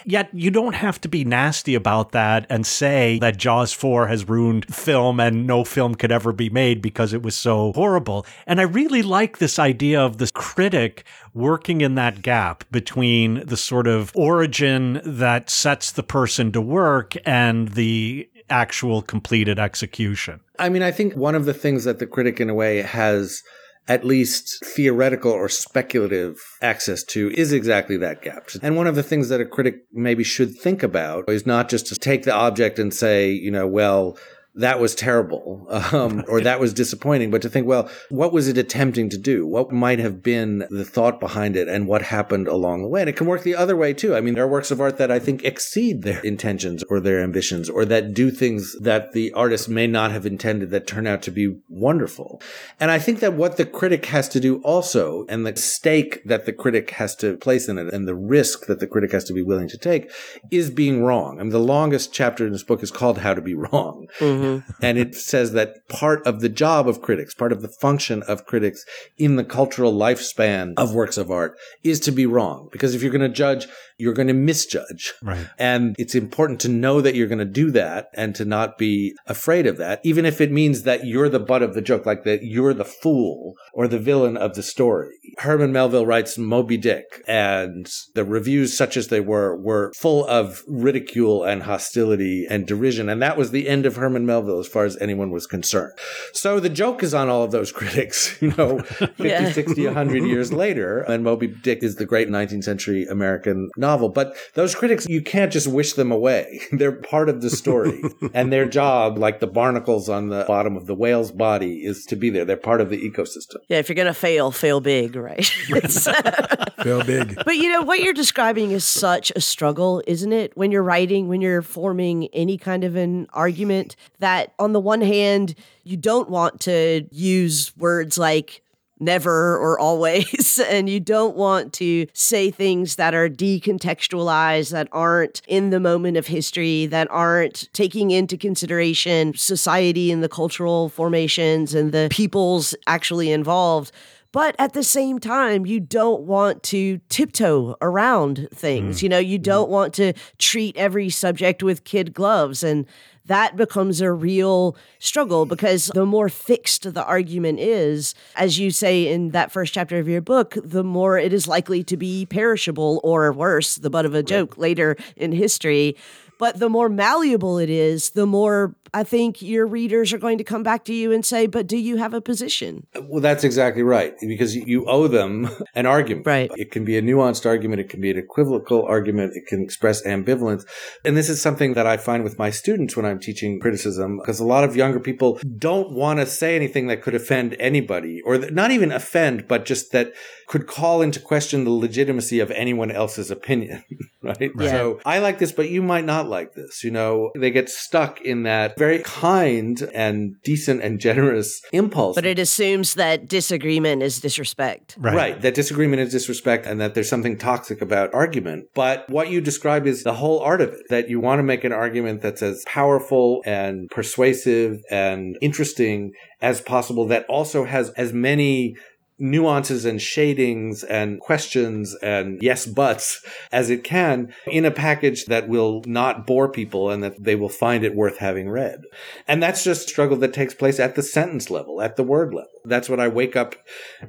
Speaker 4: Yet you don't have to be nasty about that and say that Jaws 4 has ruined film and no film could ever be made because it was so horrible. And I really like this idea of the critic working in that gap between the sort of origin that sets the person to work and the actual completed execution.
Speaker 3: I mean, I think one of the things that the critic, in a way, has at least theoretical or speculative access to is exactly that gap. And one of the things that a critic maybe should think about is not just to take the object and say, you know, well, that was terrible um, or that was disappointing, but to think, well, what was it attempting to do? What might have been the thought behind it and what happened along the way? And it can work the other way too. I mean, there are works of art that I think exceed their intentions or their ambitions or that do things that the artist may not have intended that turn out to be wonderful. And I think that what the critic has to do also and the stake that the critic has to place in it and the risk that the critic has to be willing to take is being wrong. I mean, the longest chapter in this book is called How to Be Wrong. Mm-hmm. Mm-hmm. And it says that part of the job of critics, part of the function of critics in the cultural lifespan of works of art is to be wrong. Because if you're going to judge, you're going to misjudge.
Speaker 4: Right.
Speaker 3: And it's important to know that you're going to do that and to not be afraid of that, even if it means that you're the butt of the joke, like that you're the fool or the villain of the story. Herman Melville writes Moby Dick, and the reviews, such as they were, were full of ridicule and hostility and derision. And that was the end of Herman Melville as far as anyone was concerned. So the joke is on all of those critics, you know, 50, yeah. 60, 100 years later. And Moby Dick is the great 19th century American novel. But those critics, you can't just wish them away. They're part of the story. and their job, like the barnacles on the bottom of the whale's body, is to be there. They're part of the ecosystem.
Speaker 1: Yeah, if you're going to fail, fail big, right?
Speaker 2: Uh, fail big.
Speaker 1: But you know, what you're describing is such a struggle, isn't it? When you're writing, when you're forming any kind of an argument, that on the one hand, you don't want to use words like never or always. And you don't want to say things that are decontextualized, that aren't in the moment of history, that aren't taking into consideration society and the cultural formations and the peoples actually involved. But at the same time, you don't want to tiptoe around things. Mm. You know, you don't mm. want to treat every subject with kid gloves. And that becomes a real struggle because the more fixed the argument is, as you say in that first chapter of your book, the more it is likely to be perishable or worse, the butt of a joke later in history. But the more malleable it is, the more I think your readers are going to come back to you and say, but do you have a position?
Speaker 3: Well, that's exactly right, because you owe them an argument.
Speaker 1: Right.
Speaker 3: It can be a nuanced argument. It can be an equivocal argument. It can express ambivalence. And this is something that I find with my students when I'm teaching criticism, because a lot of younger people don't want to say anything that could offend anybody, or not even offend, but just that could call into question the legitimacy of anyone else's opinion. right. Yeah. So I like this, but you might not like this. You know, they get stuck in that very kind and decent and generous impulse.
Speaker 1: But it assumes that disagreement is disrespect.
Speaker 3: Right. right. That disagreement is disrespect and that there's something toxic about argument. But what you describe is the whole art of it, that you want to make an argument that's as powerful and persuasive and interesting as possible that also has as many nuances and shadings and questions and yes buts as it can in a package that will not bore people and that they will find it worth having read. And that's just struggle that takes place at the sentence level, at the word level. That's what I wake up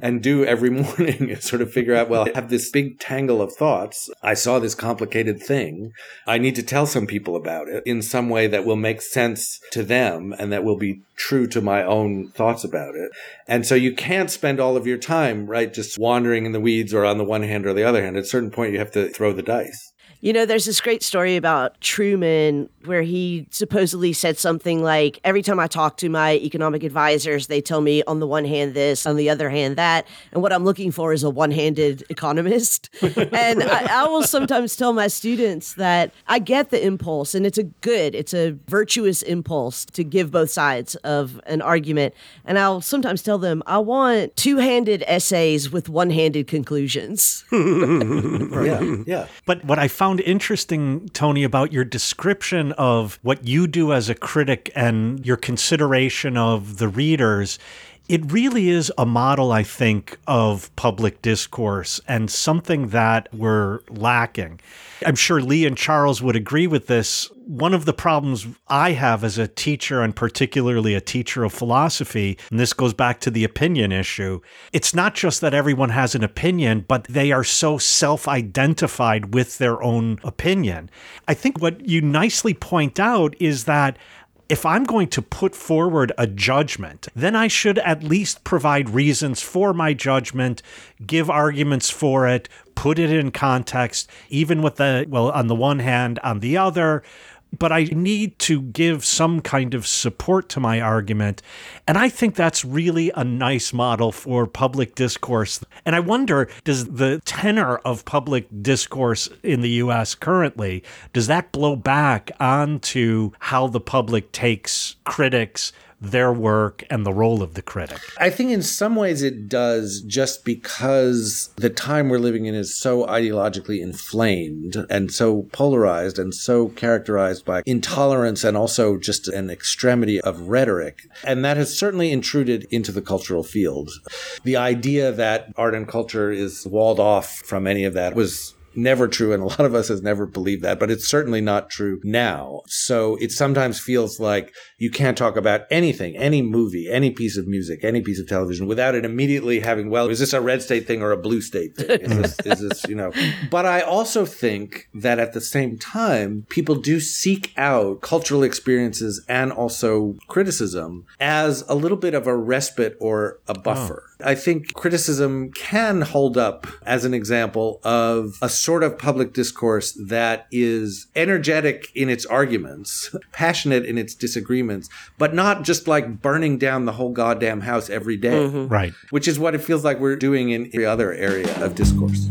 Speaker 3: and do every morning is sort of figure out, well, I have this big tangle of thoughts. I saw this complicated thing. I need to tell some people about it in some way that will make sense to them and that will be true to my own thoughts about it. And so you can't spend all of your time, right, just wandering in the weeds or on the one hand or the other hand. At a certain point, you have to throw the dice.
Speaker 1: You know, there's this great story about Truman where he supposedly said something like, Every time I talk to my economic advisors, they tell me on the one hand this, on the other hand that. And what I'm looking for is a one handed economist. and I, I, will sometimes tell my students that I get the impulse, and it's a good, it's a virtuous impulse to give both sides of an argument. And I'll sometimes tell them, I want two handed essays with one handed conclusions.
Speaker 3: yeah, yeah.
Speaker 4: But what I found found interesting, Tony, about your description of what you do as a critic and your consideration of the readers it really is a model, I think, of public discourse and something that we're lacking. I'm sure Lee and Charles would agree with this. One of the problems I have as a teacher, and particularly a teacher of philosophy, and this goes back to the opinion issue, it's not just that everyone has an opinion, but they are so self identified with their own opinion. I think what you nicely point out is that if I'm going to put forward a judgment, then I should at least provide reasons for my judgment, give arguments for it, put it in context, even with the, well, on the one hand, on the other, but I need to give some kind of support to my argument. And I think that's really a nice model for public discourse. And I wonder does the tenor of public discourse in the US currently does that blow back onto how the public takes critics their work and the role of the critic.
Speaker 3: I think in some ways it does just because the time we're living in is so ideologically inflamed and so polarized and so characterized by intolerance and also just an extremity of rhetoric. And that has certainly intruded into the cultural field. The idea that art and culture is walled off from any of that was never true. And a lot of us has never believed that, but it's certainly not true now. So it sometimes feels like you can't talk about anything, any movie, any piece of music, any piece of television without it immediately having, well, is this a red state thing or a blue state thing? Is this, is this you know, but I also think that at the same time, people do seek out cultural experiences and also criticism as a little bit of a respite or a buffer. Oh. I think criticism can hold up as an example of a sort of public discourse that is energetic in its arguments, passionate in its disagreements, but not just like burning down the whole goddamn house every day.
Speaker 4: Mm-hmm. Right.
Speaker 3: Which is what it feels like we're doing in every other area of discourse.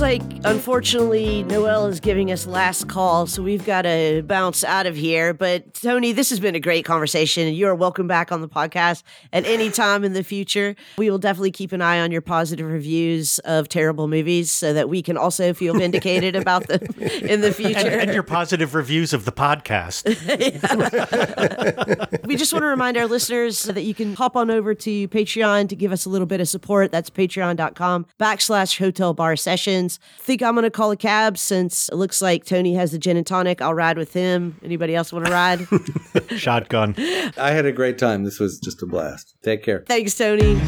Speaker 1: Looks like, unfortunately, Noel is giving us last call, so we've got to bounce out of here. But, Tony, this has been a great conversation, and you are welcome back on the podcast at any time in the future. We will definitely keep an eye on your positive reviews of terrible movies so that we can also feel vindicated about them in the future.
Speaker 4: And, and your positive reviews of the podcast.
Speaker 1: we just want to remind our listeners that you can hop on over to Patreon to give us a little bit of support. That's patreon.com backslash hotel bar session sessions. Think I'm going to call a cab since it looks like Tony has the gin and tonic. I'll ride with him. Anybody else want to ride?
Speaker 4: Shotgun.
Speaker 3: I had a great time. This was just a blast. Take care.
Speaker 1: Thanks, Tony.